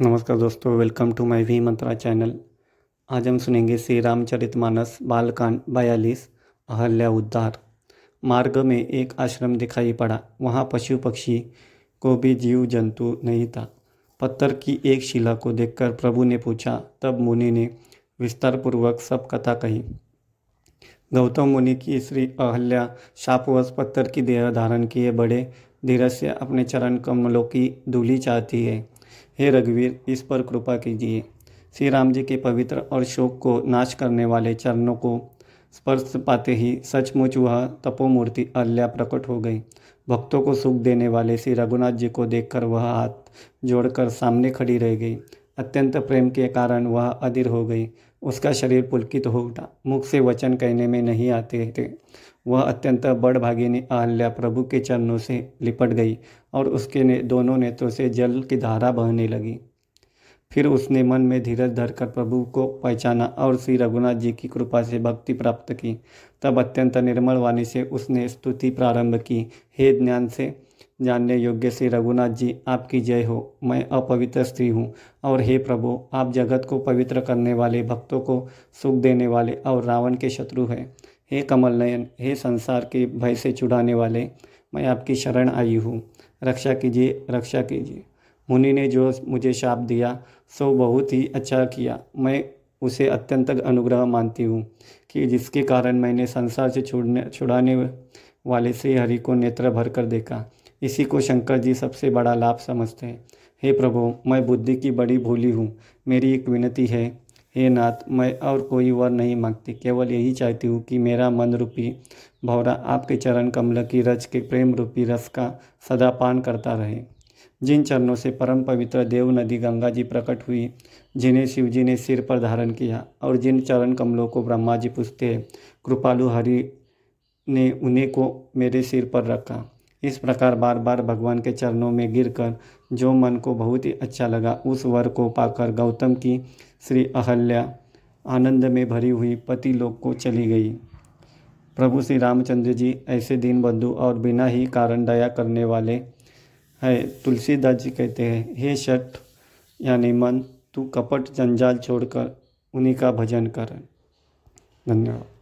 नमस्कार दोस्तों welcome to my V Mantra channel आज हम सुनेंगे श्री रामचरितमानस बालकांड बयालीस, अहल्या उद्धार। मार्ग में एक आश्रम दिखाई पड़ा। वहाँ पशु पक्षी को भी जीव जंतु नहीं था। पत्थर की एक शिला को देखकर प्रभु ने पूछा। तब मुनि ने विस्तार पूर्वक सब कथा कही। गौतम मुनि की श्री अहल्या शापवश पत्थर की देह धारण किए बड़े धीरज से अपने चरण कमलों की धूली चाहती है। हे रघुवीर, इस पर कृपा कीजिए। श्री राम जी के पवित्र और शोक को नाश करने वाले चरणों को स्पर्श पाते ही सचमुच वह तपोमूर्ति अल्या प्रकट हो गई। भक्तों को सुख देने वाले श्री रघुनाथ जी को देखकर वह हाथ जोड़कर सामने खड़ी रह गई। अत्यंत प्रेम के कारण वह अधीर हो गई। उसका शरीर पुलकित हो उठा। मुख से वचन कहने में नहीं आते थे। वह अत्यंत बड़भागिनी अहल्या प्रभु के चरणों से लिपट गई और उसके ने दोनों नेत्रों से जल की धारा बहने लगी। फिर उसने मन में धीरज धरकर प्रभु को पहचाना और श्री रघुनाथ जी की कृपा से भक्ति प्राप्त की। तब अत्यंत निर्मल वाणी से उसने स्तुति प्रारंभ की। हे ज्ञान से जानने योग्य श्री रघुनाथ जी, आपकी जय हो। मैं अपवित्र स्त्री हूँ और हे प्रभु, आप जगत को पवित्र करने वाले भक्तों को सुख देने वाले और रावण के शत्रु हैं। हे कमल नयन, हे संसार के भय से छुड़ाने वाले, मैं आपकी शरण आई हूँ। रक्षा कीजिए रक्षा कीजिए। मुनि ने जो मुझे शाप दिया, सो बहुत ही अच्छा किया। मैं उसे अत्यंत अनुग्रह मानती हूँ कि जिसके कारण मैंने संसार से छुड़ने, छुड़ाने वाले श्री हरि को नेत्र भर कर देखा। इसी को शंकर जी सबसे बड़ा लाभ समझते हैं। हे प्रभु, मैं बुद्धि की बड़ी भूली हूँ। मेरी एक विनती है हे नाथ, मैं और कोई वर नहीं मांगती, केवल यही चाहती हूँ कि मेरा मन रूपी भौरा आपके चरण कमल की रज के प्रेम रूपी रस का सदा पान करता रहे। जिन चरणों से परम पवित्र देव नदी गंगा जी प्रकट हुई, जिन्हें शिव जी ने सिर पर धारण किया और जिन चरण कमलों को ब्रह्मा जी पूछते हैं, कृपालु हरि ने उन्हें को मेरे सिर पर रखा। इस प्रकार बार बार भगवान के चरणों में गिरकर जो मन को बहुत ही अच्छा लगा, उस वर को पाकर गौतम की श्री अहल्या आनंद में भरी हुई पति लोग को चली गई। प्रभु श्री रामचंद्र जी ऐसे दीन बंधु और बिना ही कारण दया करने वाले है, तुलसीदास जी कहते हैं, हे शठ, यानी मन, तू कपट जंजाल छोड़कर उन्हीं का भजन कर। धन्यवाद।